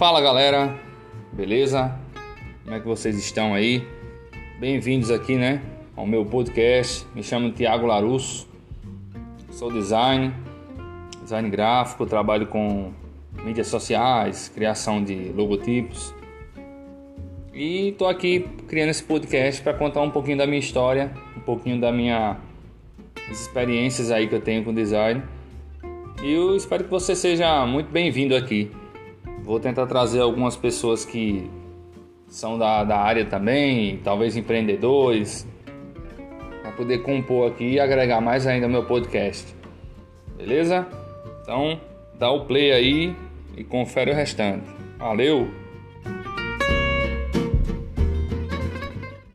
Fala galera, beleza? Como é que vocês estão aí? Bem-vindos aqui, né, ao meu podcast. Me chamo Tiago Larusso, sou design, design gráfico, trabalho com mídias sociais, criação de logotipos. E tô aqui criando esse podcast para contar um pouquinho da minha história, um pouquinho da minha experiências aí que eu tenho com design. E eu espero que você seja muito bem-vindo aqui. Vou tentar trazer algumas pessoas que são da, da área também, talvez empreendedores, para poder compor aqui e agregar mais ainda ao meu podcast. Beleza? Então, dá o play aí e confere o restante. Valeu!